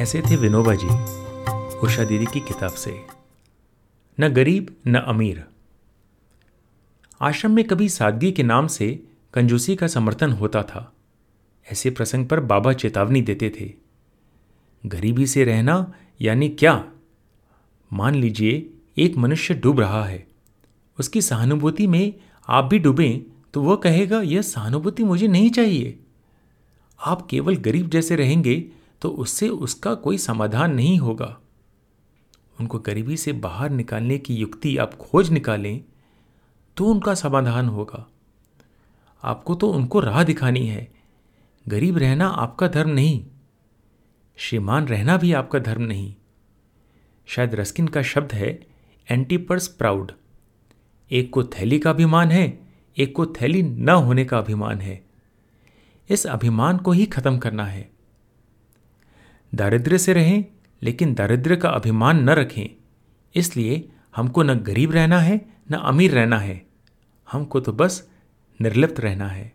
ऐसे थे विनोबा जी, उषा दीदी की किताब से। न गरीब, न अमीर। आश्रम में कभी सादगी के नाम से कंजूसी का समर्थन होता था। ऐसे प्रसंग पर बाबा चेतावनी देते थे। गरीबी से रहना यानी क्या? मान लीजिए, एक मनुष्य डूब रहा है। उसकी सहानुभूति में आप भी डूबें तो वह कहेगा, यह सहानुभूति मुझे नहीं चाहिए। आप केवल गरीब जैसे रहेंगे तो उससे उसका कोई समाधान नहीं होगा। उनको गरीबी से बाहर निकालने की युक्ति आप खोज निकालें तो उनका समाधान होगा। आपको तो उनको राह दिखानी है। गरीब रहना आपका धर्म नहीं। श्रीमान रहना भी आपका धर्म नहीं। शायद रस्किन का शब्द है एंटीपर्स प्राउड। एक को थैली का अभिमान है, एक को थैली न होने का अभिमान है। इस अभिमान को ही खत्म करना है। दारिद्र्य से रहें, लेकिन दारिद्र्य का अभिमान न रखें। इसलिए हमको न गरीब रहना है, न अमीर रहना है। हमको तो बस निर्लिप्त रहना है।